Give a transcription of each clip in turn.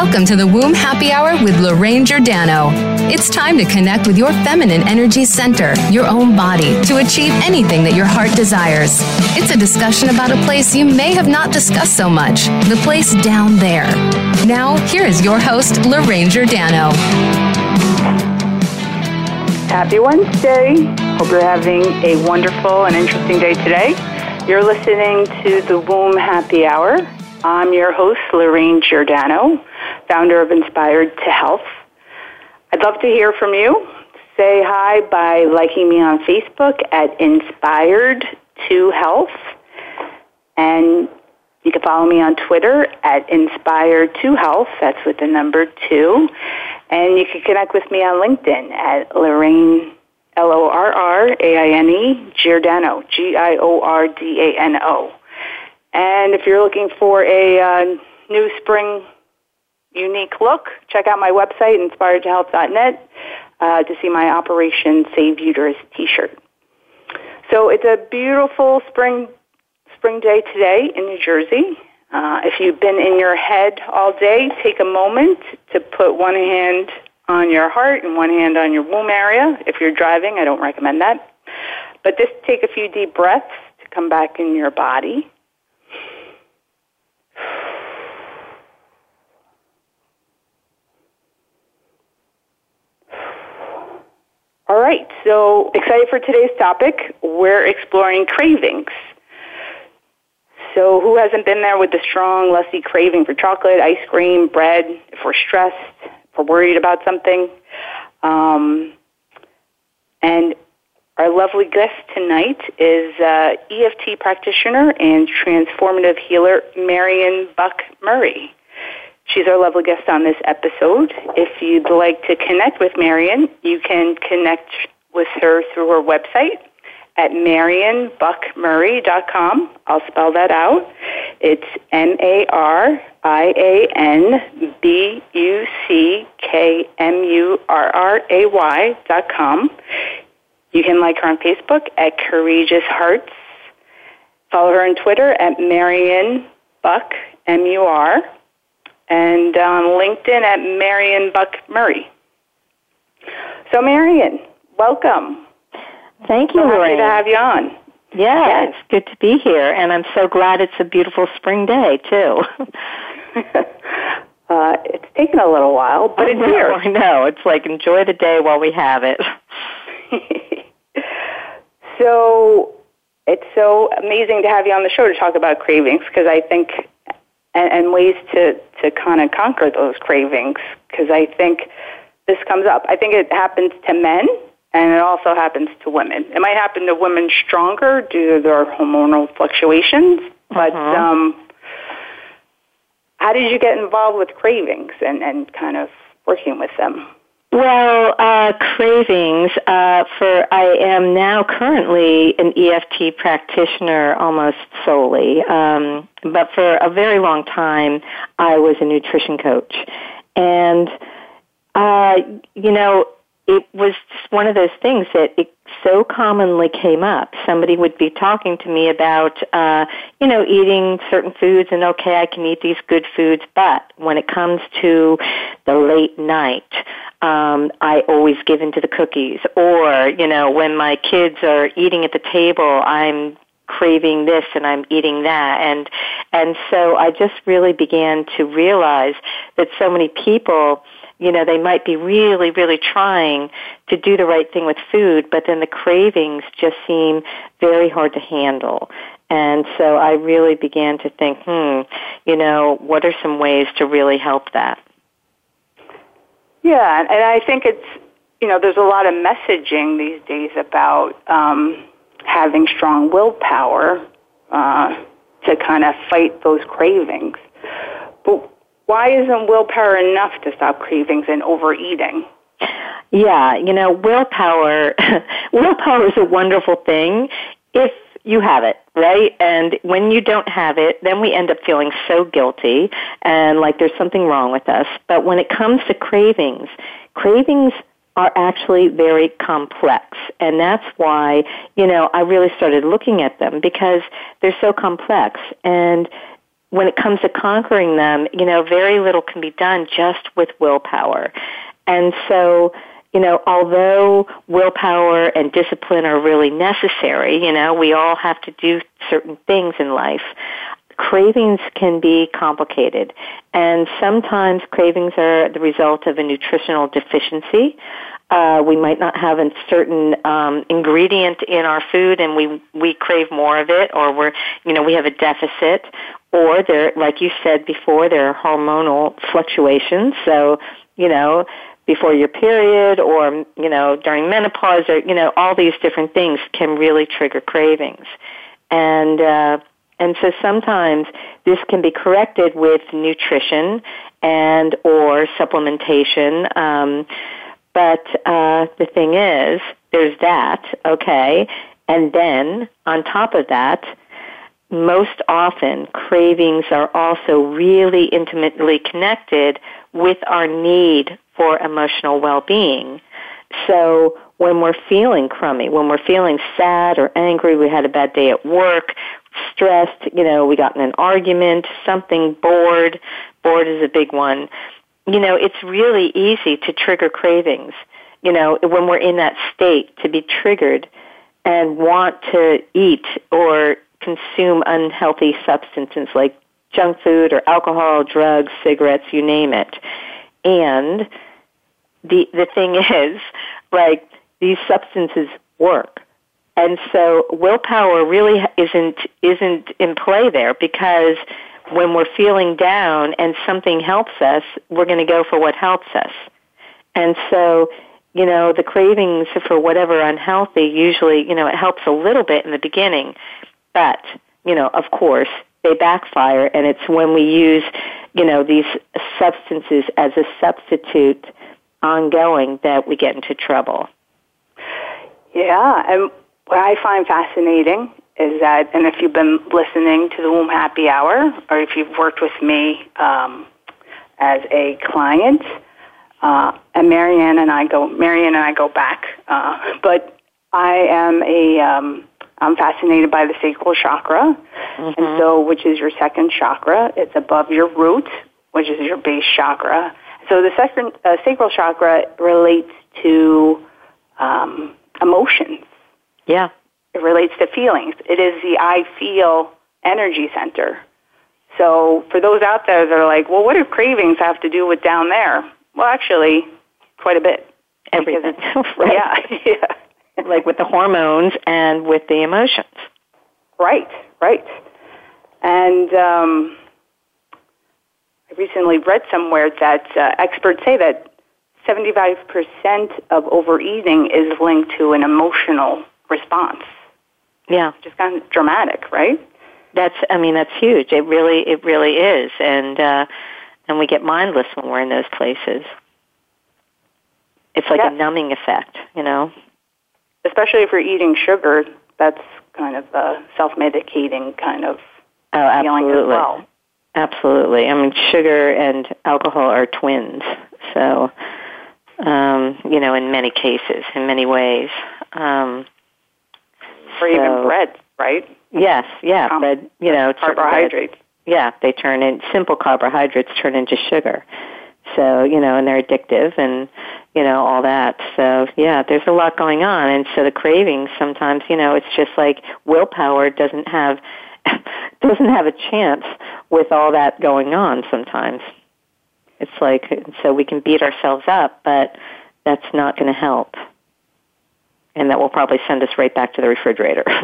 Welcome to the Womb Happy Hour with Lorraine Giordano. It's time to connect with your feminine energy center, your own body, to achieve anything that your heart desires. It's a discussion about a place you may have not discussed so much, the place down there. Now, here is your host, Lorraine Giordano. Happy Wednesday. Hope you're having a wonderful and interesting day today. You're listening to the Womb Happy Hour. I'm your host, Lorraine Giordano, founder of Inspired to Health. I'd love to hear from you. Say hi by liking me on Facebook at Inspired to Health. And you can follow me on Twitter at Inspired to Health. That's with the number two. And you can connect with me on LinkedIn at Lorraine, L O R R A I N E, Giordano, G I O R D A N O. And if you're looking for a uh, new spring unique look, check out my website, inspiredtohealth.net, uh, to see my Operation Save Uterus t-shirt. So it's a beautiful spring spring day today in New Jersey. Uh, if you've been in your head all day, take a moment to put one hand on your heart and one hand on your womb area. If you're driving, I don't recommend that. But just take a few deep breaths to come back in your body. All right, so excited for today's topic. We're exploring cravings. So, who hasn't been there with the strong, lusty craving for chocolate, ice cream, bread, if we're stressed, if we're worried about something? Um, and our lovely guest tonight is uh, EFT practitioner and transformative healer Marian Buck Murray. She's our lovely guest on this episode. If you'd like to connect with Marian, you can connect with her through her website at marianbuckmurray.com. I'll spell that out. It's M A R I A N B U C K M U R R A Y dot com. You can like her on Facebook at Courageous Hearts. Follow her on Twitter at Marian Buck M U R and on LinkedIn at Marian Buck Murray. So, Marian, welcome. Thank you, so Lorraine. Happy to have you on. Yeah, yes. it's good to be here, and I'm so glad it's a beautiful spring day too. uh, it's taken a little while, but it's here. I know. It's like enjoy the day while we have it. so it's so amazing to have you on the show to talk about cravings because I think and, and ways to to kind of conquer those cravings because I think this comes up. I think it happens to men and it also happens to women. It might happen to women stronger due to their hormonal fluctuations, but uh-huh. um, how did you get involved with cravings and, and kind of working with them? Well, uh, cravings uh, for I am now currently an EFT practitioner almost solely, um, but for a very long time I was a nutrition coach, and uh, you know it was just one of those things that it so commonly came up. Somebody would be talking to me about, uh, you know, eating certain foods and okay, I can eat these good foods, but when it comes to the late night, um, I always give in to the cookies. Or, you know, when my kids are eating at the table, I'm craving this and I'm eating that and and so I just really began to realize that so many people you know, they might be really, really trying to do the right thing with food, but then the cravings just seem very hard to handle. And so I really began to think, hmm, you know, what are some ways to really help that? Yeah, and I think it's, you know, there's a lot of messaging these days about um, having strong willpower uh, to kind of fight those cravings. Why isn't willpower enough to stop cravings and overeating? Yeah, you know, willpower willpower is a wonderful thing if you have it, right? And when you don't have it, then we end up feeling so guilty and like there's something wrong with us. But when it comes to cravings, cravings are actually very complex. And that's why, you know, I really started looking at them because they're so complex. And when it comes to conquering them, you know, very little can be done just with willpower. And so, you know, although willpower and discipline are really necessary, you know, we all have to do certain things in life. Cravings can be complicated, and sometimes cravings are the result of a nutritional deficiency. Uh, we might not have a certain um, ingredient in our food, and we we crave more of it, or we're you know we have a deficit, or there, like you said before, there are hormonal fluctuations. So you know before your period or, you know, during menopause or, you know, all these different things can really trigger cravings. And, uh, and so sometimes this can be corrected with nutrition and or supplementation. Um, but uh, the thing is, there's that, okay, and then on top of that, most often cravings are also really intimately connected with our need for emotional well-being. So when we're feeling crummy, when we're feeling sad or angry, we had a bad day at work, stressed, you know, we got in an argument, something bored, bored is a big one. You know, it's really easy to trigger cravings. You know, when we're in that state to be triggered and want to eat or consume unhealthy substances like junk food or alcohol, drugs, cigarettes, you name it. And the the thing is, like these substances work. And so willpower really isn't isn't in play there because when we're feeling down and something helps us, we're going to go for what helps us. And so, you know, the cravings for whatever unhealthy usually, you know, it helps a little bit in the beginning, but, you know, of course, they backfire and it's when we use, you know, these substances as a substitute ongoing that we get into trouble. Yeah, and what I find fascinating is that, and if you've been listening to the Womb Happy Hour, or if you've worked with me um, as a client, uh, and Marianne and I go, Marianne and I go back, uh, but I am a, um, I'm fascinated by the sacral chakra, mm-hmm. and so, which is your second chakra. It's above your root, which is your base chakra. So the second uh, sacral chakra relates to um, emotions. Yeah. It relates to feelings. It is the I feel energy center. So for those out there that are like, well, what do cravings have to do with down there? Well, actually, quite a bit. Everything. right. Yeah. yeah. like with the hormones and with the emotions. Right. Right. And um, I recently read somewhere that uh, experts say that 75% of overeating is linked to an emotional response. Yeah. Which is kind of dramatic, right? That's, I mean, that's huge. It really, it really is. And, uh, and we get mindless when we're in those places. It's like yes. a numbing effect, you know? Especially if you're eating sugar, that's kind of a self-medicating kind of oh, feeling as well. Absolutely. I mean, sugar and alcohol are twins. So, um, you know, in many cases, in many ways. Um, or so, even bread, right? Yes, yeah, um, bread, you know, carbohydrates. Yeah, they turn in, simple carbohydrates turn into sugar. So, you know, and they're addictive and, you know, all that. So, yeah, there's a lot going on. And so the cravings sometimes, you know, it's just like willpower doesn't have doesn't have a chance with all that going on sometimes. It's like, so we can beat ourselves up, but that's not going to help. And that will probably send us right back to the refrigerator.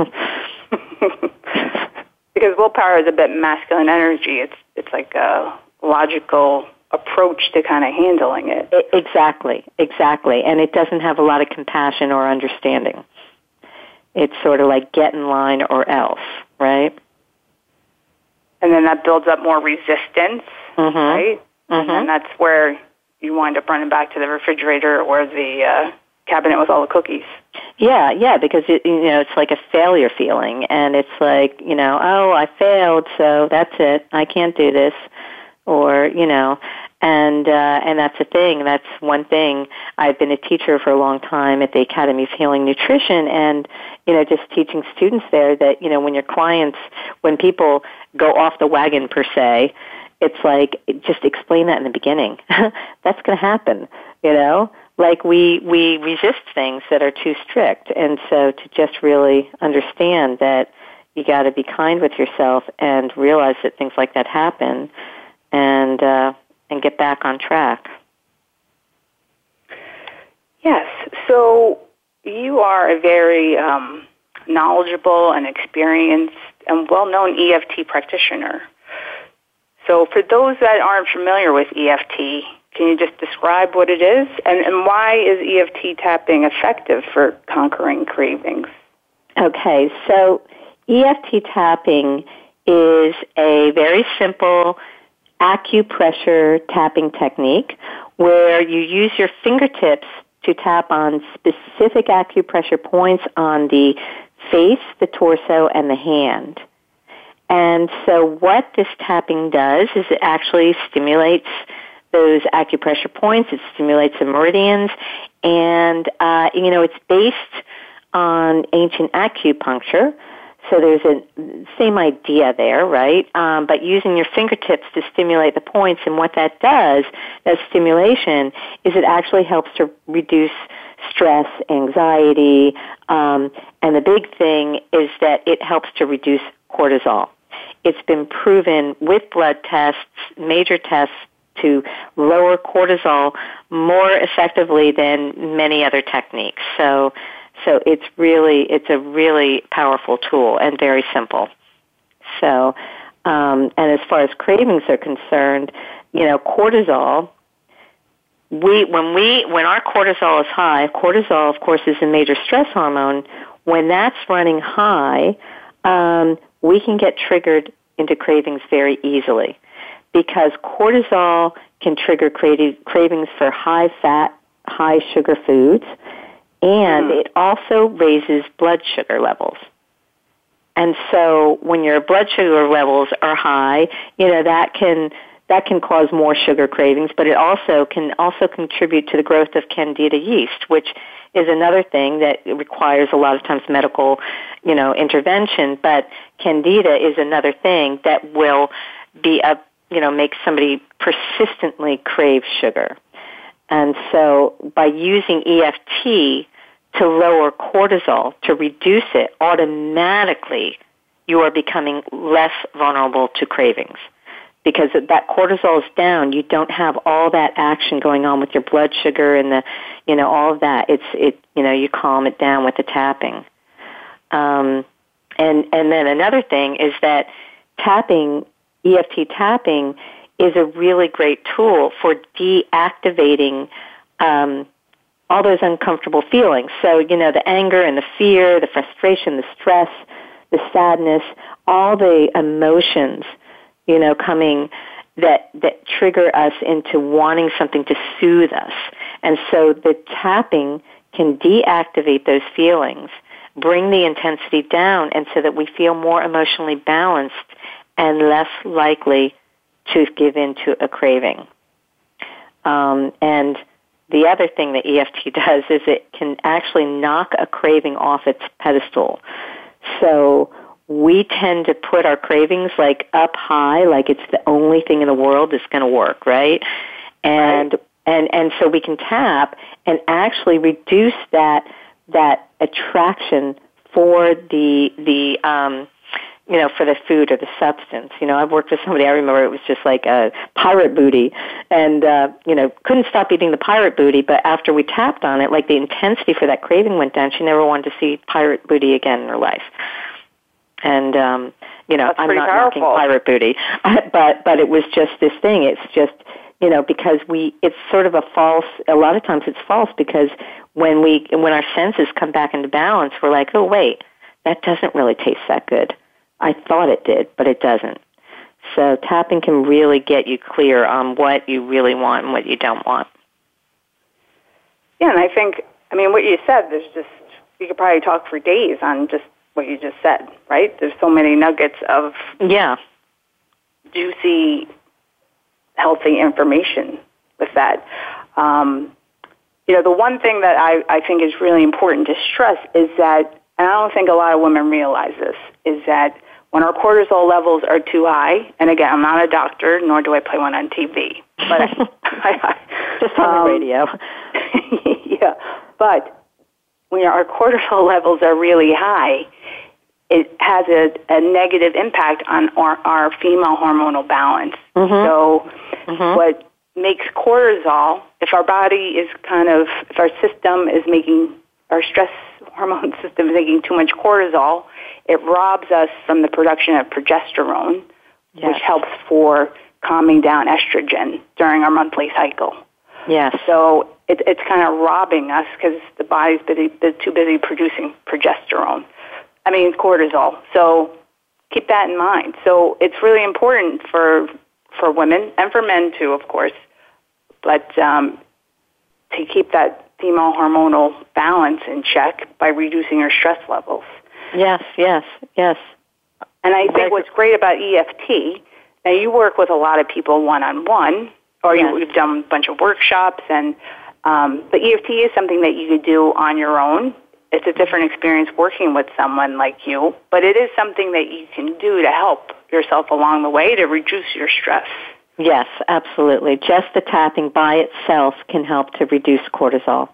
because willpower is a bit masculine energy. It's, it's like a logical approach to kind of handling it. Exactly, exactly. And it doesn't have a lot of compassion or understanding. It's sort of like get in line or else, right? And then that builds up more resistance, mm-hmm. right? Mm-hmm. And that's where you wind up running back to the refrigerator or the uh, cabinet with all the cookies. Yeah, yeah, because it, you know it's like a failure feeling, and it's like you know, oh, I failed, so that's it. I can't do this, or you know, and uh, and that's a thing. That's one thing. I've been a teacher for a long time at the Academy of Healing Nutrition, and you know, just teaching students there that you know, when your clients, when people go off the wagon per se, it's like just explain that in the beginning. that's going to happen, you know. Like we we resist things that are too strict, and so to just really understand that you got to be kind with yourself and realize that things like that happen, and uh, and get back on track. Yes. So you are a very um, knowledgeable and experienced and well-known EFT practitioner. So for those that aren't familiar with EFT, can you just describe what it is and, and why is EFT tapping effective for conquering cravings? Okay, so EFT tapping is a very simple acupressure tapping technique where you use your fingertips to tap on specific acupressure points on the face, the torso, and the hand. And so what this tapping does is it actually stimulates those acupressure points, it stimulates the meridians, and, uh, you know, it's based on ancient acupuncture, so there's a same idea there, right? Um, but using your fingertips to stimulate the points, and what that does, that stimulation, is it actually helps to reduce stress, anxiety, um, and the big thing is that it helps to reduce cortisol. It's been proven with blood tests, major tests, to lower cortisol more effectively than many other techniques. So so it's really, it's a really powerful tool and very simple. So, um, and as far as cravings are concerned, you know, cortisol, we, when we, when our cortisol is high, cortisol of course is a major stress hormone, when that's running high, um, we can get triggered into cravings very easily because cortisol can trigger cravings for high fat, high sugar foods and mm. it also raises blood sugar levels. And so when your blood sugar levels are high, you know, that can that can cause more sugar cravings, but it also can also contribute to the growth of candida yeast, which is another thing that requires a lot of times medical, you know, intervention, but candida is another thing that will be a, you know, make somebody persistently crave sugar. And so by using EFT, to lower cortisol, to reduce it, automatically you are becoming less vulnerable to cravings. Because that cortisol is down, you don't have all that action going on with your blood sugar and the, you know, all of that. It's, it, you know, you calm it down with the tapping. Um, and, and then another thing is that tapping, EFT tapping, is a really great tool for deactivating um, all those uncomfortable feelings. So, you know, the anger and the fear, the frustration, the stress, the sadness, all the emotions, you know, coming that that trigger us into wanting something to soothe us. And so the tapping can deactivate those feelings, bring the intensity down and so that we feel more emotionally balanced and less likely to give in to a craving. Um, and the other thing that EFT does is it can actually knock a craving off its pedestal. So we tend to put our cravings like up high, like it's the only thing in the world that's going to work, right? And right. and and so we can tap and actually reduce that that attraction for the the um, you know, for the food or the substance. You know, I've worked with somebody, I remember it was just like a pirate booty and, uh, you know, couldn't stop eating the pirate booty, but after we tapped on it, like the intensity for that craving went down. She never wanted to see pirate booty again in her life. And, um, you know, That's I'm not powerful. knocking pirate booty, but, but it was just this thing. It's just, you know, because we, it's sort of a false, a lot of times it's false because when we, when our senses come back into balance, we're like, oh wait, that doesn't really taste that good. I thought it did, but it doesn't. So tapping can really get you clear on what you really want and what you don't want. Yeah, and I think, I mean, what you said, there's just, you could probably talk for days on just what you just said, right? There's so many nuggets of yeah juicy healthy information with that. Um, you know, the one thing that I, I think is really important to stress is that, and I don't think a lot of women realize this, is that when our cortisol levels are too high, and again, I'm not a doctor, nor do I play one on TV, but I, just on um, the radio. yeah, but when our cortisol levels are really high, it has a, a negative impact on our, our female hormonal balance. Mm-hmm. So, mm-hmm. what makes cortisol, if our body is kind of, if our system is making, our stress hormone system is making too much cortisol, it robs us from the production of progesterone, yes. which helps for calming down estrogen during our monthly cycle. Yes. So it, it's kind of robbing us because the body's busy, too busy producing progesterone. I mean cortisol. So keep that in mind. So it's really important for for women and for men too, of course, but um, to keep that female hormonal balance in check by reducing your stress levels. Yes, yes, yes. And I think what's great about EFT, now you work with a lot of people one on one, or yes. you, have done a bunch of workshops, and um, but EFT is something that you could do on your own it's a different experience working with someone like you, but it is something that you can do to help yourself along the way to reduce your stress. Yes, absolutely. Just the tapping by itself can help to reduce cortisol.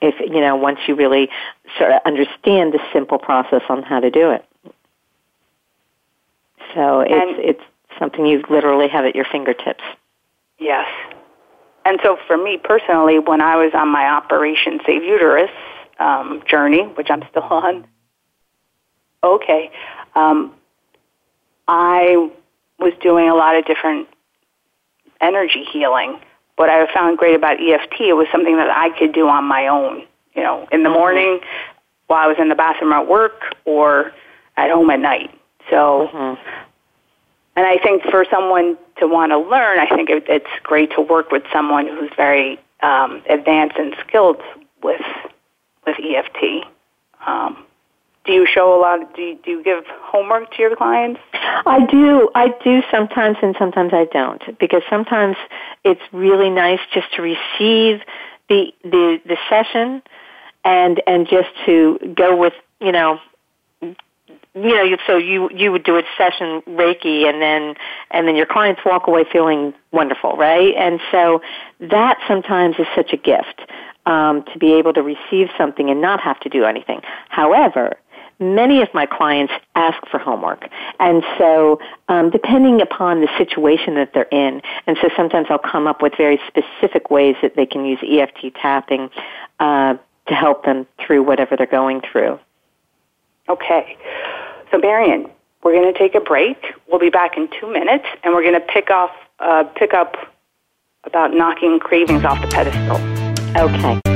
If, you know, once you really sort of understand the simple process on how to do it. So it's, and, it's something you literally have at your fingertips. Yes. And so for me personally, when I was on my Operation Save Uterus, um, journey, which I'm still on. Okay. Um, I was doing a lot of different energy healing. What I found great about EFT, it was something that I could do on my own. You know, in the mm-hmm. morning, while I was in the bathroom at work, or at home at night. So, mm-hmm. and I think for someone to want to learn, I think it, it's great to work with someone who's very um, advanced and skilled with with EFT. Um, do you show a lot? Of, do you, do you give homework to your clients? I do. I do sometimes, and sometimes I don't, because sometimes it's really nice just to receive the the the session, and and just to go with you know you know, so you you would do a session Reiki, and then and then your clients walk away feeling wonderful, right? And so that sometimes is such a gift um, to be able to receive something and not have to do anything. However, many of my clients ask for homework. And so, um, depending upon the situation that they're in, and so sometimes I'll come up with very specific ways that they can use EFT tapping uh, to help them through whatever they're going through. Okay. So, Marian, we're going to take a break. We'll be back in two minutes, and we're going to pick off, uh, pick up about knocking cravings off the pedestal. Okay.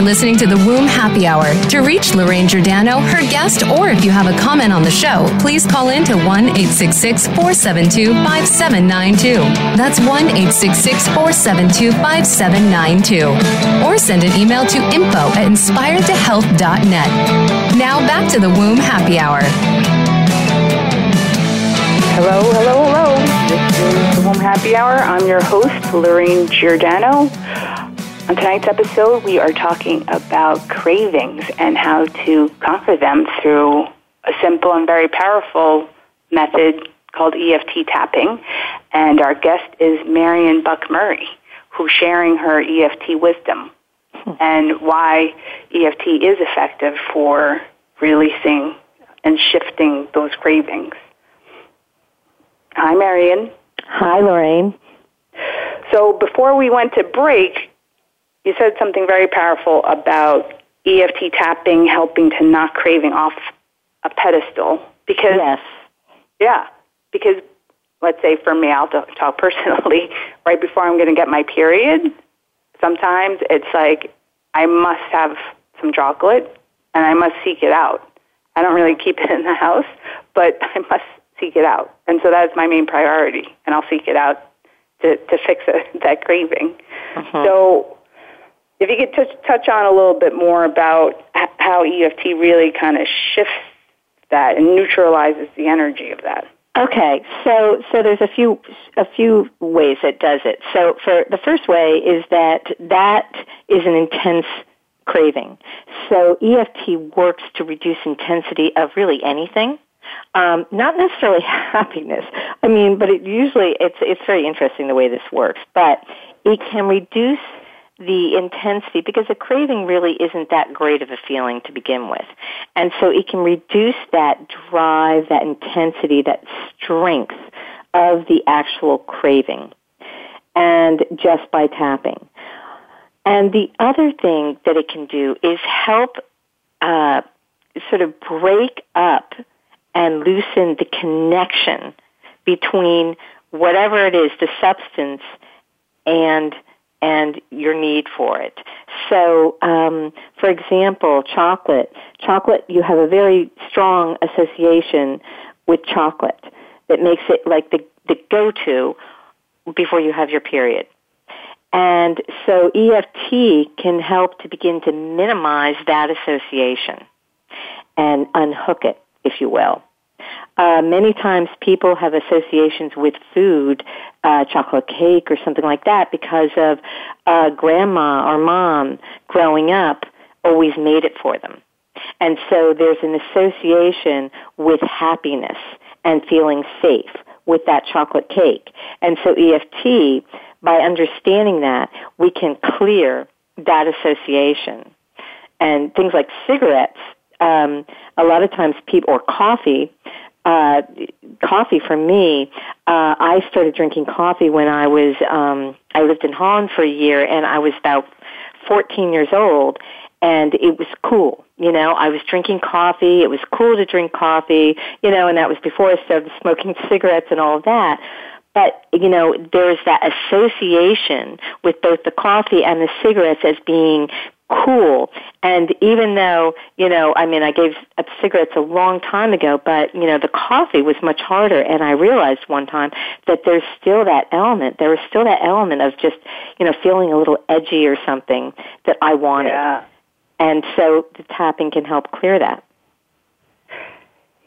Are listening to the Womb Happy Hour. To reach Lorraine Giordano, her guest, or if you have a comment on the show, please call in to 1 866 472 5792. That's 1 866 472 5792. Or send an email to info at inspiredtohealth.net. Now back to the Womb Happy Hour. Hello, hello, hello. This is the Womb Happy Hour. I'm your host, Lorraine Giordano. On tonight's episode, we are talking about cravings and how to conquer them through a simple and very powerful method called EFT tapping. And our guest is Marian Buck Murray, who's sharing her EFT wisdom hmm. and why EFT is effective for releasing and shifting those cravings. Hi, Marian. Hi, Lorraine. So before we went to break, you said something very powerful about EFT tapping helping to knock craving off a pedestal because yes. yeah, because let's say for me, I'll talk personally. Right before I'm going to get my period, sometimes it's like I must have some chocolate and I must seek it out. I don't really keep it in the house, but I must seek it out, and so that's my main priority, and I'll seek it out to to fix it, that craving. Uh-huh. So if you could touch, touch on a little bit more about how EFT really kind of shifts that and neutralizes the energy of that. Okay, so so there's a few a few ways it does it. So for the first way is that that is an intense craving. So EFT works to reduce intensity of really anything. Um, not necessarily happiness. I mean, but it usually it's it's very interesting the way this works. But it can reduce the intensity because a craving really isn't that great of a feeling to begin with. And so it can reduce that drive, that intensity, that strength of the actual craving and just by tapping. And the other thing that it can do is help uh, sort of break up and loosen the connection between whatever it is, the substance, and and your need for it. So, um, for example, chocolate. Chocolate, you have a very strong association with chocolate that makes it like the, the go-to before you have your period. And so EFT can help to begin to minimize that association and unhook it, if you will. Uh, many times people have associations with food, uh, chocolate cake or something like that because of uh, grandma or mom growing up always made it for them. And so there's an association with happiness and feeling safe with that chocolate cake. And so EFT, by understanding that, we can clear that association. And things like cigarettes, um, a lot of times people, or coffee, uh, coffee for me, uh, I started drinking coffee when I was, um, I lived in Holland for a year and I was about 14 years old and it was cool. You know, I was drinking coffee. It was cool to drink coffee, you know, and that was before I started smoking cigarettes and all of that. But, you know, there's that association with both the coffee and the cigarettes as being cool. And even though, you know, I mean, I gave up cigarettes a long time ago, but, you know, the coffee was much harder. And I realized one time that there's still that element. There was still that element of just, you know, feeling a little edgy or something that I wanted. Yeah. And so the tapping can help clear that.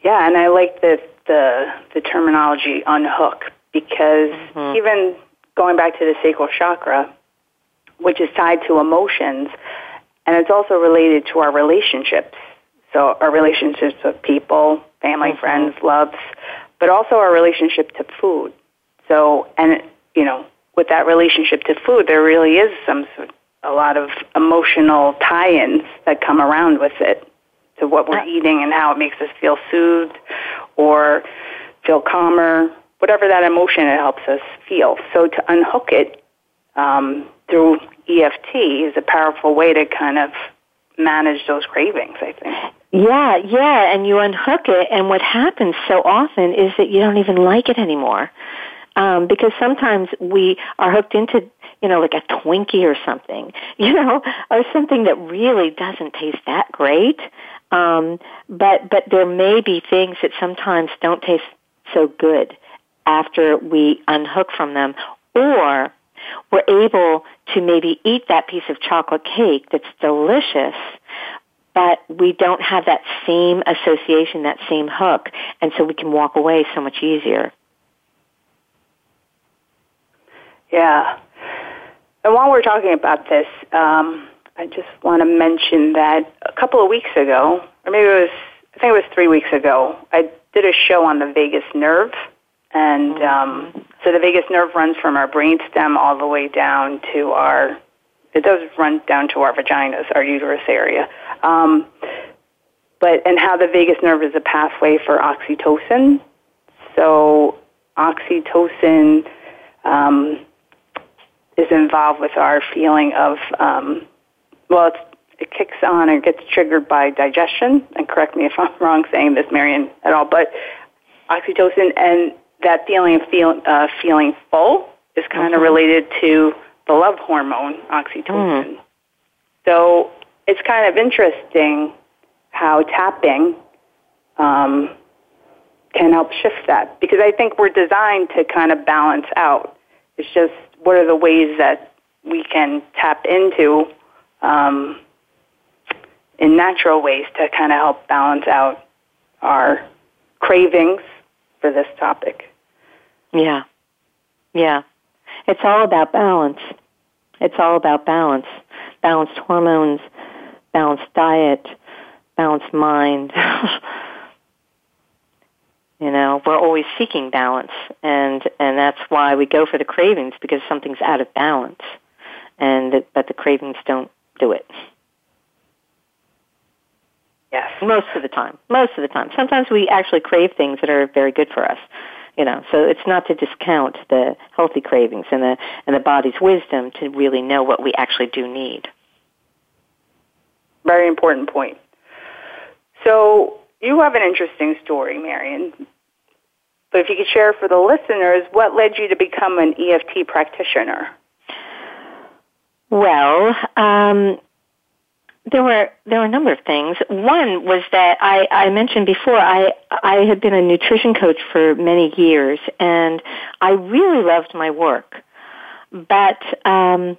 Yeah, and I like the the, the terminology unhook because mm-hmm. even going back to the sacral chakra, which is tied to emotions, and it's also related to our relationships. So our relationships with people, family, mm-hmm. friends, loves, but also our relationship to food. So, and you know, with that relationship to food, there really is some a lot of emotional tie-ins that come around with it. to what we're eating and how it makes us feel soothed or feel calmer, whatever that emotion it helps us feel. So to unhook it um, through EFT is a powerful way to kind of manage those cravings, I think. Yeah, yeah, and you unhook it, and what happens so often is that you don't even like it anymore. Um, because sometimes we are hooked into, you know, like a Twinkie or something, you know, or something that really doesn't taste that great. Um, but but there may be things that sometimes don't taste so good after we unhook from them, or we're able to maybe eat that piece of chocolate cake that's delicious, but we don't have that same association, that same hook, and so we can walk away so much easier. Yeah. And while we're talking about this, um, I just want to mention that a couple of weeks ago, or maybe it was, I think it was three weeks ago, I did a show on the vagus nerve. And um, so the vagus nerve runs from our brainstem all the way down to our, it does run down to our vaginas, our uterus area. Um, but, and how the vagus nerve is a pathway for oxytocin. So oxytocin um, is involved with our feeling of, um, well, it kicks on or gets triggered by digestion. And correct me if I'm wrong saying this, Marian, at all, but oxytocin and that feeling of feel, uh, feeling full is kind of mm-hmm. related to the love hormone, oxytocin. Mm. So it's kind of interesting how tapping um, can help shift that because I think we're designed to kind of balance out. It's just what are the ways that we can tap into um, in natural ways to kind of help balance out our cravings for this topic. Yeah. Yeah. It's all about balance. It's all about balance. Balanced hormones, balanced diet, balanced mind. You know, we're always seeking balance, and and that's why we go for the cravings because something's out of balance, and that, but the cravings don't do it. Yes, most of the time. Most of the time. Sometimes we actually crave things that are very good for us. You know, so it's not to discount the healthy cravings and the and the body's wisdom to really know what we actually do need. Very important point. So you have an interesting story, Marian. But if you could share for the listeners, what led you to become an EFT practitioner? Well, um, there were there were a number of things. One was that I, I mentioned before I I had been a nutrition coach for many years, and I really loved my work, but um,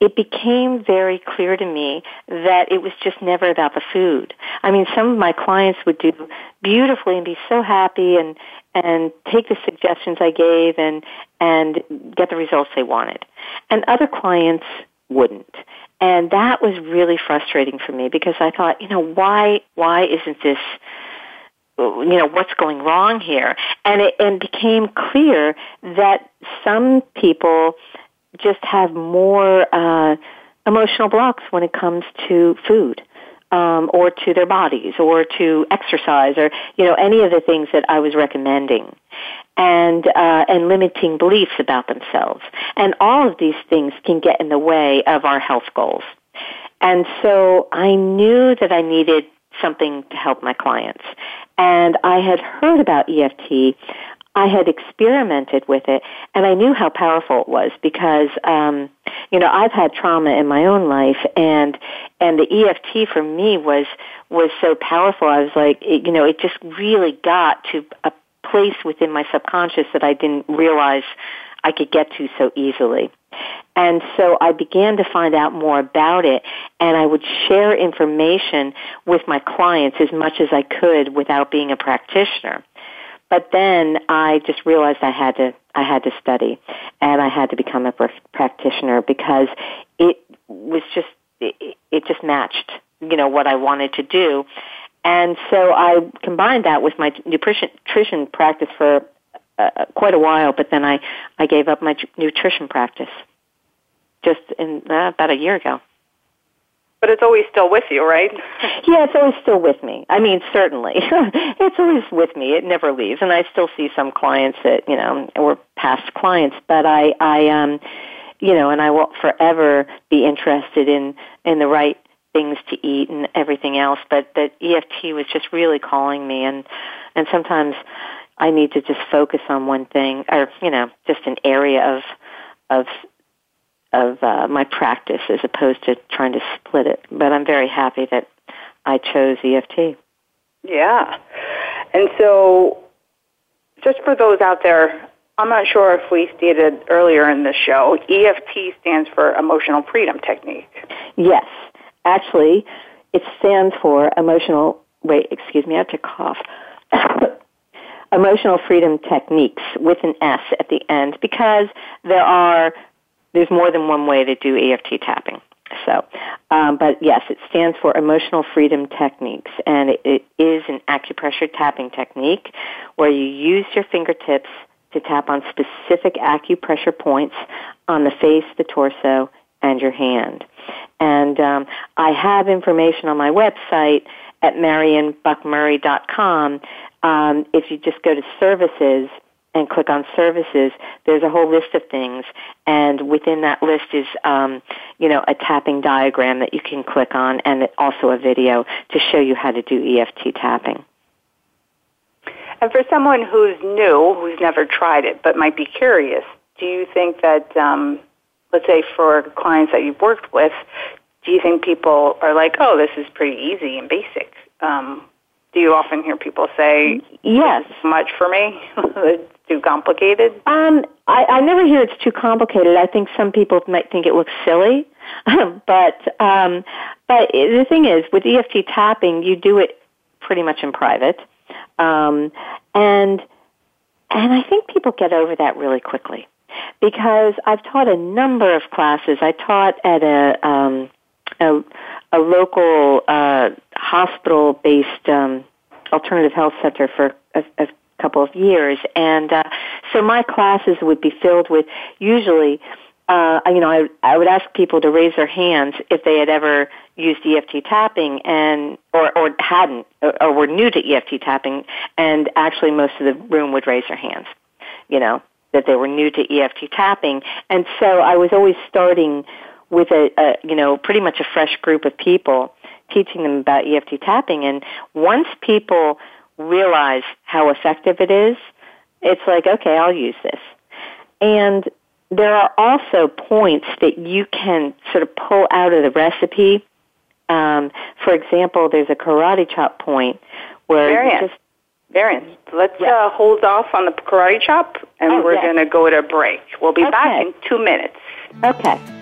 it became very clear to me that it was just never about the food. I mean, some of my clients would do beautifully and be so happy and and take the suggestions I gave and and get the results they wanted. And other clients wouldn't. And that was really frustrating for me because I thought, you know, why why isn't this you know what's going wrong here and it and became clear that some people just have more uh emotional blocks when it comes to food um, or to their bodies or to exercise or you know any of the things that I was recommending and uh, and limiting beliefs about themselves. And all of these things can get in the way of our health goals. And so I knew that I needed something to help my clients. And I had heard about EFT I had experimented with it and I knew how powerful it was because um you know I've had trauma in my own life and and the EFT for me was was so powerful I was like it, you know it just really got to a place within my subconscious that I didn't realize I could get to so easily. And so I began to find out more about it and I would share information with my clients as much as I could without being a practitioner. But then I just realized I had to I had to study and I had to become a practitioner because it was just it, it just matched you know what I wanted to do. And so I combined that with my nutrition, nutrition practice for uh, quite a while, but then I, I gave up my nutrition practice just in uh, about a year ago. But it's always still with you, right? yeah, it's always still with me. I mean, certainly. it's always with me. It never leaves. And I still see some clients that, you know, were past clients, but I, I, um, you know, and I will forever be interested in, in the right things to eat and everything else. But that EFT was just really calling me and, and sometimes I need to just focus on one thing or, you know, just an area of, of of uh, my practice as opposed to trying to split it. But I'm very happy that I chose EFT. Yeah. And so, just for those out there, I'm not sure if we stated earlier in the show, EFT stands for Emotional Freedom Technique. Yes. Actually, it stands for Emotional, wait, excuse me, I have to cough. Emotional Freedom Techniques with an S at the end because there are there's more than one way to do EFT tapping. So, um, but yes, it stands for Emotional Freedom Techniques, and it, it is an acupressure tapping technique where you use your fingertips to tap on specific acupressure points on the face, the torso, and your hand. And um, I have information on my website at marianbuckmurray.com. Um, if you just go to services and click on services, there's a whole list of things, and within that list is, um, you know, a tapping diagram that you can click on, and also a video to show you how to do EFT tapping. And for someone who's new, who's never tried it but might be curious, do you think that, um, let's say, for clients that you've worked with, do you think people are like, "Oh, this is pretty easy and basic"? Um, do you often hear people say, "Yes, much for me"? too complicated? Um, I, I never hear it's too complicated. I think some people might think it looks silly, but um, but the thing is, with EFT tapping, you do it pretty much in private, um, and and I think people get over that really quickly because I've taught a number of classes. I taught at a um, a, a local uh, hospital-based um, alternative health center for a, a couple of years. And uh, so my classes would be filled with usually, uh, you know, I, I would ask people to raise their hands if they had ever used EFT tapping and or, or hadn't or, or were new to EFT tapping, and actually most of the room would raise their hands. You know that they were new to EFT tapping, and so I was always starting with a, a you know pretty much a fresh group of people teaching them about EFT tapping and once people realize how effective it is, it's like, okay, I'll use this. And there are also points that you can sort of pull out of the recipe. Um, for example, there's a karate chop point where Marian. just Marian. Let's uh, hold off on the karate chop, and oh, we're yes. going to go to a break. We'll be okay. back in two minutes. Okay.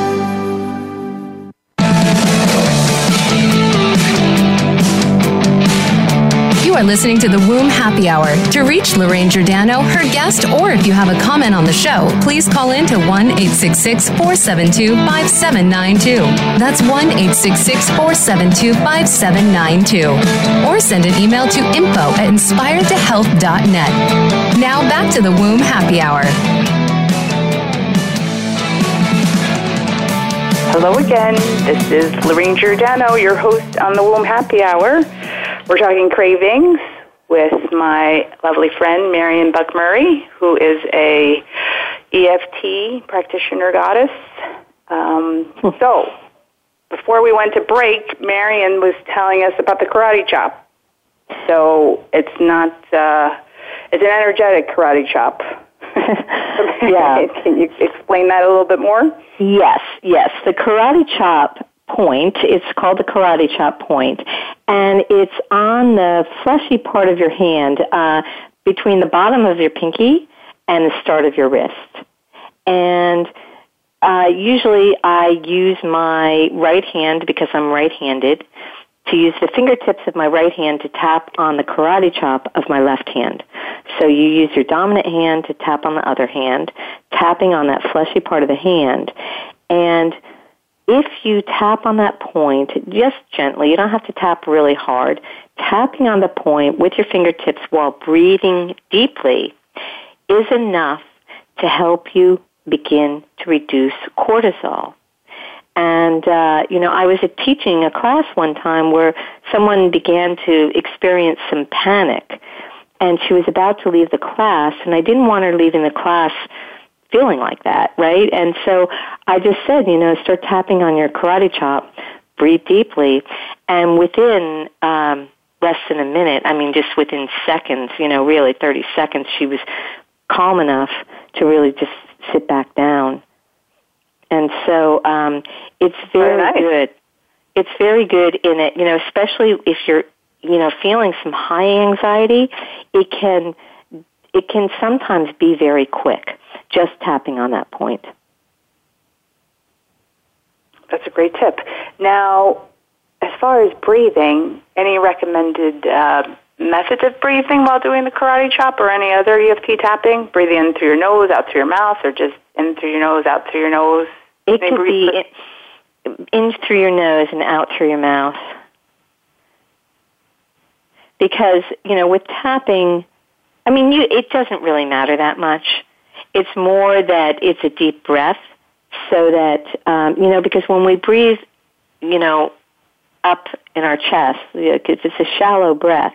Are listening to the Womb Happy Hour. To reach Lorraine Giordano, her guest, or if you have a comment on the show, please call in to 1 866 472 5792. That's 1 866 472 5792. Or send an email to info at inspiredtohealth.net. Now back to the Womb Happy Hour. Hello again. This is Lorraine Giordano, your host on the Womb Happy Hour. We're talking cravings with my lovely friend Marian Buck Murray, who is a EFT practitioner goddess. Um, so, before we went to break, Marian was telling us about the karate chop. So it's not uh, it's an energetic karate chop. yeah. Can you explain that a little bit more? Yes, yes. The karate chop point. It's called the karate chop point, and it's on the fleshy part of your hand uh, between the bottom of your pinky and the start of your wrist. And uh, usually, I use my right hand because I'm right-handed to use the fingertips of my right hand to tap on the karate chop of my left hand. So you use your dominant hand to tap on the other hand, tapping on that fleshy part of the hand. And if you tap on that point just gently, you don't have to tap really hard, tapping on the point with your fingertips while breathing deeply is enough to help you begin to reduce cortisol. And, uh, you know, I was teaching a class one time where someone began to experience some panic. And she was about to leave the class, and I didn't want her leaving the class feeling like that, right? And so I just said, you know, start tapping on your karate chop, breathe deeply, and within um, less than a minute, I mean, just within seconds, you know, really 30 seconds, she was calm enough to really just sit back down. And so um, it's very, nice. good. It's very good in it, you know, especially if you're, you know, feeling some high anxiety. It can, it can sometimes be very quick just tapping on that point. That's a great tip. Now, as far as breathing, any recommended uh, methods of breathing while doing the karate chop or any other EFT tapping? Breathing in through your nose, out through your mouth, or just in through your nose, out through your nose? It could be in, in through your nose and out through your mouth. Because, you know, with tapping, I mean, you, it doesn't really matter that much. It's more that it's a deep breath so that, um, you know, because when we breathe, you know, up in our chest, if it's a shallow breath,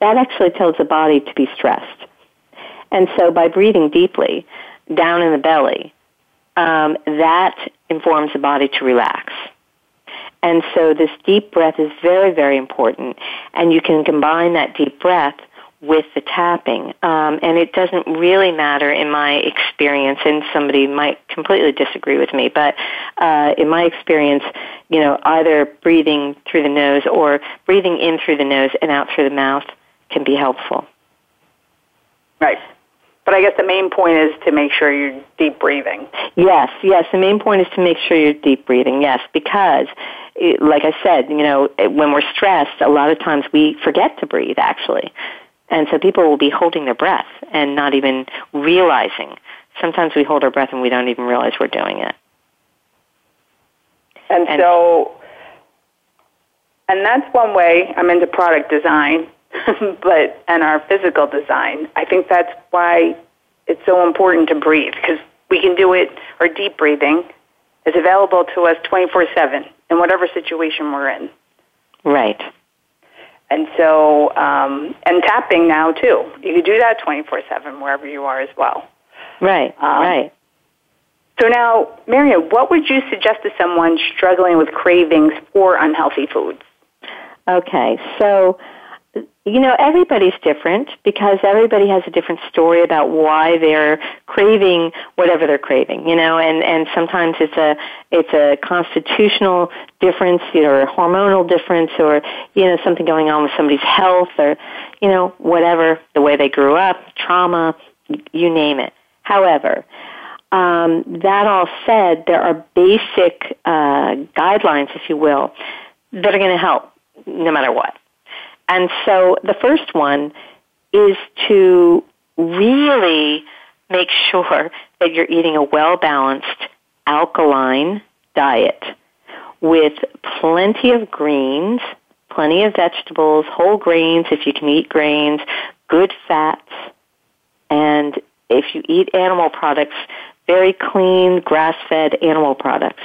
that actually tells the body to be stressed. And so by breathing deeply down in the belly, um, that informs the body to relax. And so this deep breath is very, very important. And you can combine that deep breath with the tapping. Um, and it doesn't really matter in my experience, and somebody might completely disagree with me, but uh, in my experience, you know, either breathing through the nose or breathing in through the nose and out through the mouth can be helpful. Right. But I guess the main point is to make sure you're deep breathing. Yes, yes. The main point is to make sure you're deep breathing, yes, because, like I said, you know, when we're stressed, a lot of times we forget to breathe, actually. And so people will be holding their breath and not even realizing. Sometimes we hold our breath and we don't even realize we're doing it. And, and so, and that's one way I'm into product design, but, and our physical design. I think that's why it's so important to breathe because we can do it, or deep breathing is available to us 24 7 in whatever situation we're in. Right. And so, um, and tapping now too. You can do that 24 7 wherever you are as well. Right, um, right. So now, Marian, what would you suggest to someone struggling with cravings for unhealthy foods? Okay, so you know, everybody's different because everybody has a different story about why they're craving whatever they're craving, you know, and, and sometimes it's a, it's a constitutional difference, you know, or a hormonal difference or, you know, something going on with somebody's health or, you know, whatever, the way they grew up, trauma, you name it. However, um, that all said, there are basic uh, guidelines, if you will, that are going to help no matter what. And so the first one is to really make sure that you're eating a well balanced alkaline diet with plenty of greens, plenty of vegetables, whole grains if you can eat grains, good fats, and if you eat animal products, very clean, grass fed animal products.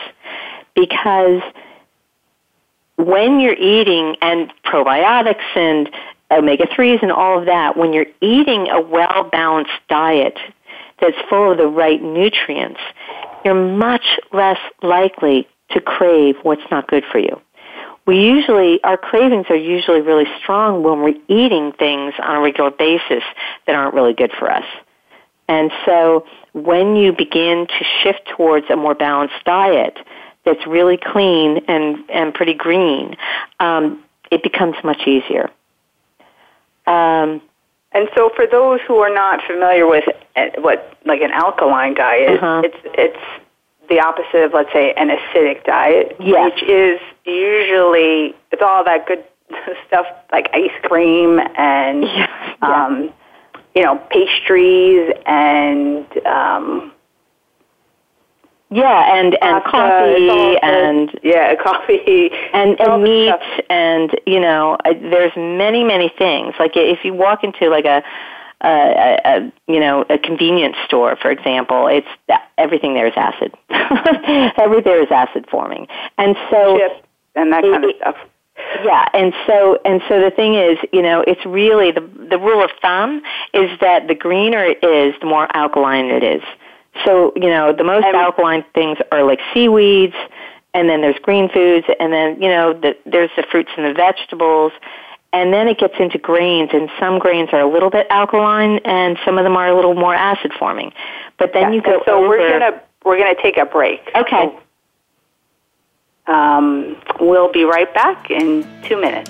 Because when you're eating, and probiotics and omega 3s and all of that, when you're eating a well balanced diet that's full of the right nutrients, you're much less likely to crave what's not good for you. We usually, our cravings are usually really strong when we're eating things on a regular basis that aren't really good for us. And so when you begin to shift towards a more balanced diet that's really clean and, and pretty green, um, it becomes much easier. Um, and so, for those who are not familiar with uh, what like an alkaline diet, uh-huh. it's it's the opposite of let's say an acidic diet, yes. which is usually it's all that good stuff like ice cream and yeah. um, you know pastries and um, yeah, and and Pasta, coffee and yeah, coffee and and meat and you know uh, there's many many things. Like if you walk into like a a, a you know a convenience store, for example, it's everything there is acid. everything there is acid forming, and so Chips and that kind of stuff. Yeah, and so and so the thing is, you know, it's really the the rule of thumb is that the greener it is, the more alkaline it is. So, you know, the most and, alkaline things are like seaweeds, and then there's green foods, and then, you know, the, there's the fruits and the vegetables, and then it gets into grains, and some grains are a little bit alkaline, and some of them are a little more acid forming. But then yeah, you go so over, we're gonna we're gonna take a break. Okay. So, um, we'll be right back in two minutes.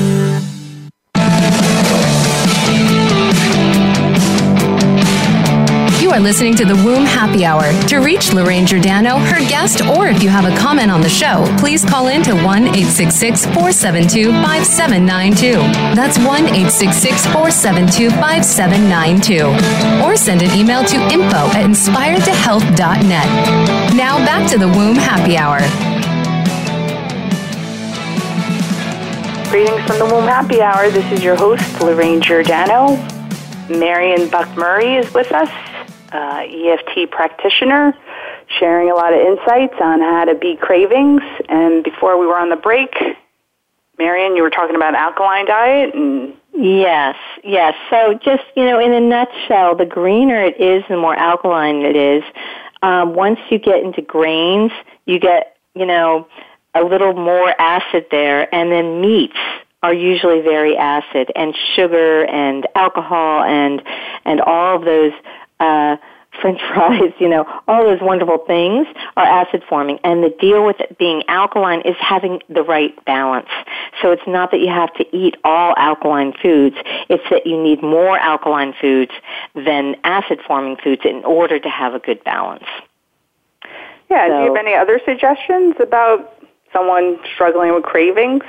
You are listening to the Womb Happy Hour. To reach Lorraine Giordano, her guest, or if you have a comment on the show, please call in to 1 866 472 5792. That's 1 866 472 5792. Or send an email to info at inspiredtohealth.net. Now back to the Womb Happy Hour. Greetings from the Womb Happy Hour. This is your host, Lorraine Giordano. Marian Buck Murray is with us uh, EFT practitioner, sharing a lot of insights on how to beat cravings. And before we were on the break, Marian, you were talking about alkaline diet and Yes, yes. So just, you know, in a nutshell, the greener it is, the more alkaline it is. Um, once you get into grains, you get, you know, a little more acid there, and then meats are usually very acid, and sugar and alcohol and and all of those uh, french fries, you know, all those wonderful things are acid forming. And the deal with it being alkaline is having the right balance. So it's not that you have to eat all alkaline foods, it's that you need more alkaline foods than acid forming foods in order to have a good balance. Yeah, so, do you have any other suggestions about someone struggling with cravings?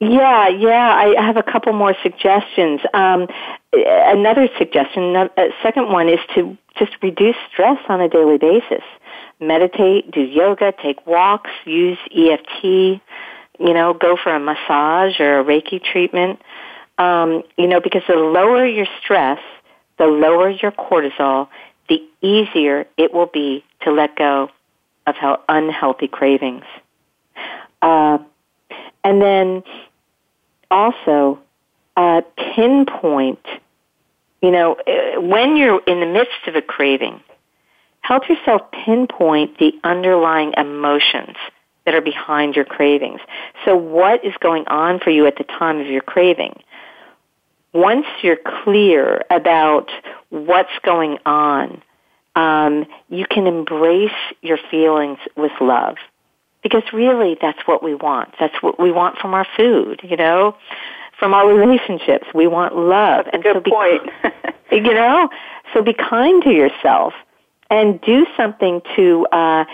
Yeah, yeah, I have a couple more suggestions. Um, another suggestion, a second one is to just reduce stress on a daily basis. Meditate, do yoga, take walks, use EFT, you know, go for a massage or a Reiki treatment. Um, you know, because the lower your stress, the lower your cortisol, the easier it will be to let go of how unhealthy cravings. Uh, and then also uh, pinpoint, you know, uh, when you're in the midst of a craving, help yourself pinpoint the underlying emotions that are behind your cravings. So what is going on for you at the time of your craving? Once you're clear about what's going on, um, you can embrace your feelings with love because really that's what we want. That's what we want from our food, you know, from our relationships. We want love. That's and good so be, point. you know, so be kind to yourself and do something to uh,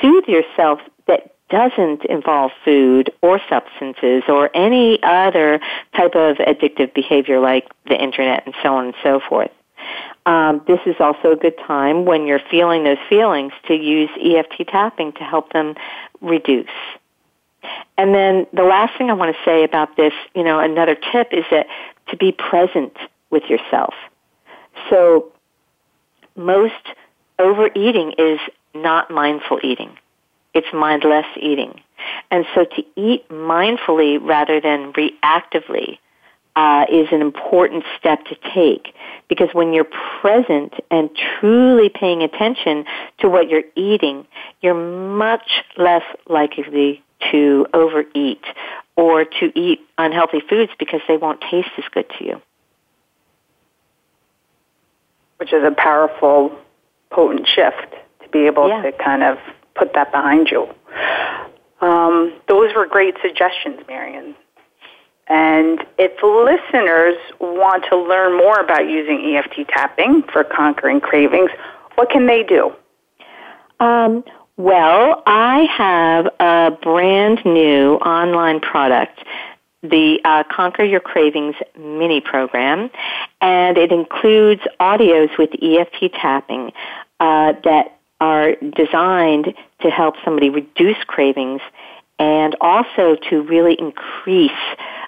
soothe yourself that doesn't involve food or substances or any other type of addictive behavior like the internet and so on and so forth. Um, this is also a good time when you're feeling those feelings to use EFT tapping to help them reduce. And then the last thing I want to say about this, you know, another tip is that to be present with yourself. So most overeating is not mindful eating. It's mindless eating. And so to eat mindfully rather than reactively uh, is an important step to take because when you're present and truly paying attention to what you're eating, you're much less likely to overeat or to eat unhealthy foods because they won't taste as good to you. Which is a powerful, potent shift to be able yeah. to kind of put that behind you. Um, those were great suggestions, Marian. And if listeners want to learn more about using EFT tapping for conquering cravings, what can they do? Um, well, I have a brand new online product, the uh, Conquer Your Cravings mini program, and it includes audios with EFT tapping uh, that are designed to help somebody reduce cravings and also to really increase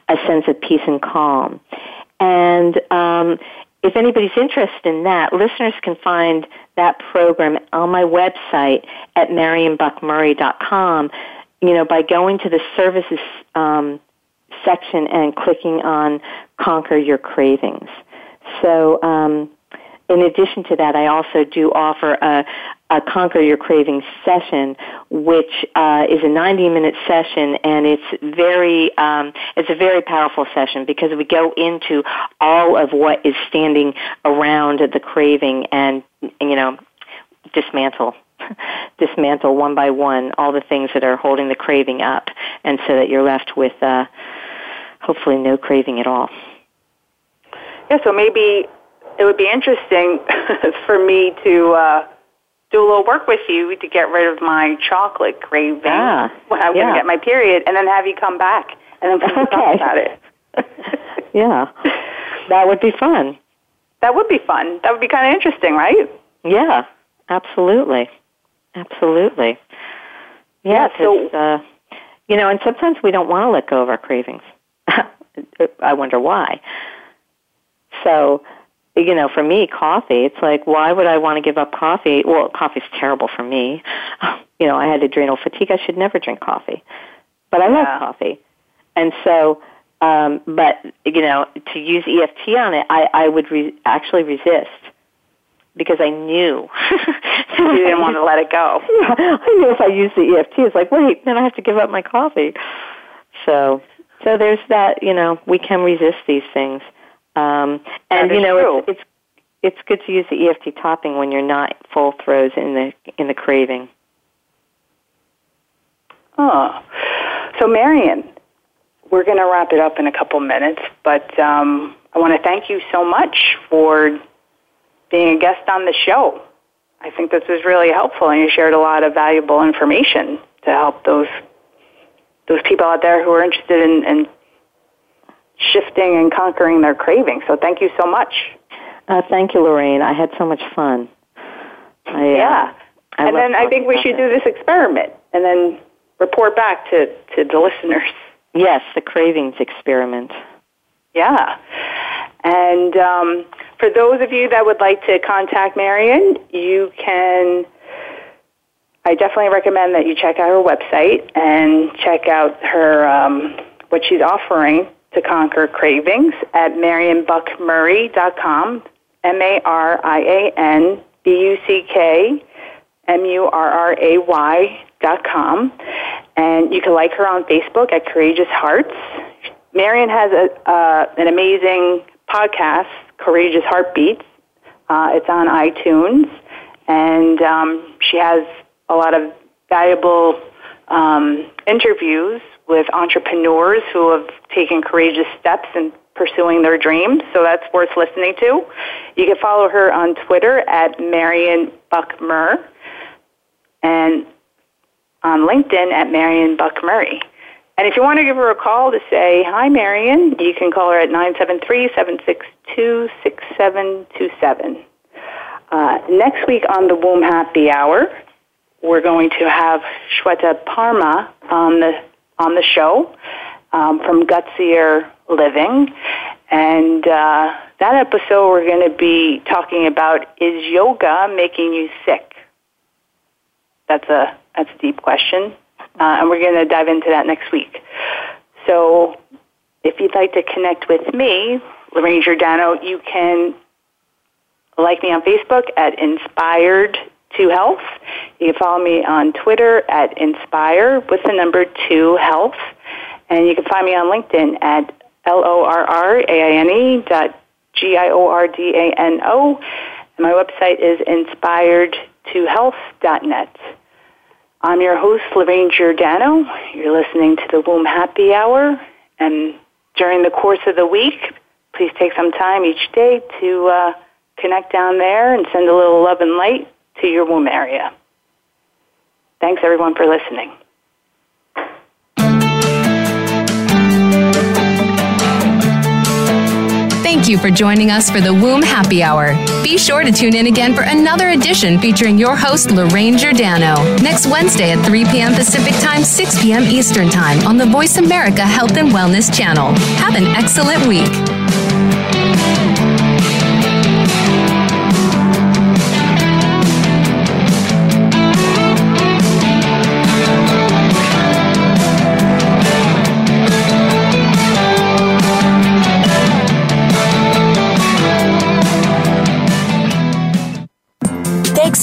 a sense of peace and calm. And um, if anybody's interested in that, listeners can find that program on my website at marianbuckmurray.com, you know, by going to the services um, section and clicking on Conquer Your Cravings. So, um, in addition to that, I also do offer a, a Conquer Your Cravings session, which uh, is a 90-minute session, and it's very um, it's a very powerful session because we go into all of what is standing around the craving and you know dismantle dismantle one by one all the things that are holding the craving up, and so that you're left with uh, hopefully no craving at all. Yeah, so maybe it would be interesting for me to uh, do a little work with you to get rid of my chocolate craving ah, when I'm yeah. going to get my period, and then have you come back and then we okay. talk about it. yeah, that would be fun. That would be fun. That would be kind of interesting, right? Yeah, absolutely, absolutely. Yeah, yeah so uh, you know, and sometimes we don't want to let go of our cravings. I wonder why. So you know, for me, coffee, it's like, why would I want to give up coffee? Well, coffee's terrible for me. You know, I had adrenal fatigue. I should never drink coffee. But I yeah. love coffee. And so, um, but, you know, to use EFT on it, I, I would re- actually resist because I knew. you didn't want to let it go. Yeah, I knew if I used the EFT, it's like, wait, then I have to give up my coffee. So, so there's that, you know, we can resist these things. Um, and you know, it's, it's it's good to use the EFT tapping when you're not full throes in the in the craving. Oh, so Marian, we're going to wrap it up in a couple minutes, but um, I want to thank you so much for being a guest on the show. I think this was really helpful, and you shared a lot of valuable information to help those those people out there who are interested in, in shifting and conquering their cravings. So thank you so much. Uh, thank you, Lorraine. I had so much fun. I, uh, yeah. Uh, and then I think we should do this experiment and then report back to, to the listeners. Yes, the cravings experiment. Yeah. And um, for those of you that would like to contact Marian, you can. I definitely recommend that you check out her website and check out her um, what she's offering to conquer cravings at marianbuckmurray.com. M A R I A N B U C K M U R R A Y dot com. And you can like her on Facebook at Courageous Hearts. Marian has a, uh, an amazing podcast, Courageous Heartbeats. Uh, it's on iTunes, and um, she has a lot of valuable um, interviews with entrepreneurs who have taken courageous steps in pursuing their dreams. So that's worth listening to. You can follow her on Twitter at Marian Buckmer and on LinkedIn at Marian Buckmurray. And if you want to give her a call to say, hi, Marian, you can call her at 973-762-6727. Uh, next week on the Womb Happy Hour, we're going to have Shweta Parma on the, on the show um, from Gutsier Living. And uh, that episode, we're going to be talking about is yoga making you sick? That's a that's a deep question, uh, and we're going to dive into that next week. So, if you'd like to connect with me, Lorraine Giordano, you can like me on Facebook at Inspired to Health. You can follow me on Twitter at Inspire with the number two Health, and you can find me on LinkedIn at L O R R A I N E dot G I O R D A N O. And my website is inspiredtohealth.net. I'm your host, Lorraine Giordano. You're listening to the Womb Happy Hour. And during the course of the week, please take some time each day to uh, connect down there and send a little love and light to your womb area. Thanks, everyone, for listening. Thank you for joining us for the Womb Happy Hour. Be sure to tune in again for another edition featuring your host, Lorraine Giordano, next Wednesday at 3 p.m. Pacific Time, 6 p.m. Eastern Time on the Voice America Health and Wellness channel. Have an excellent week.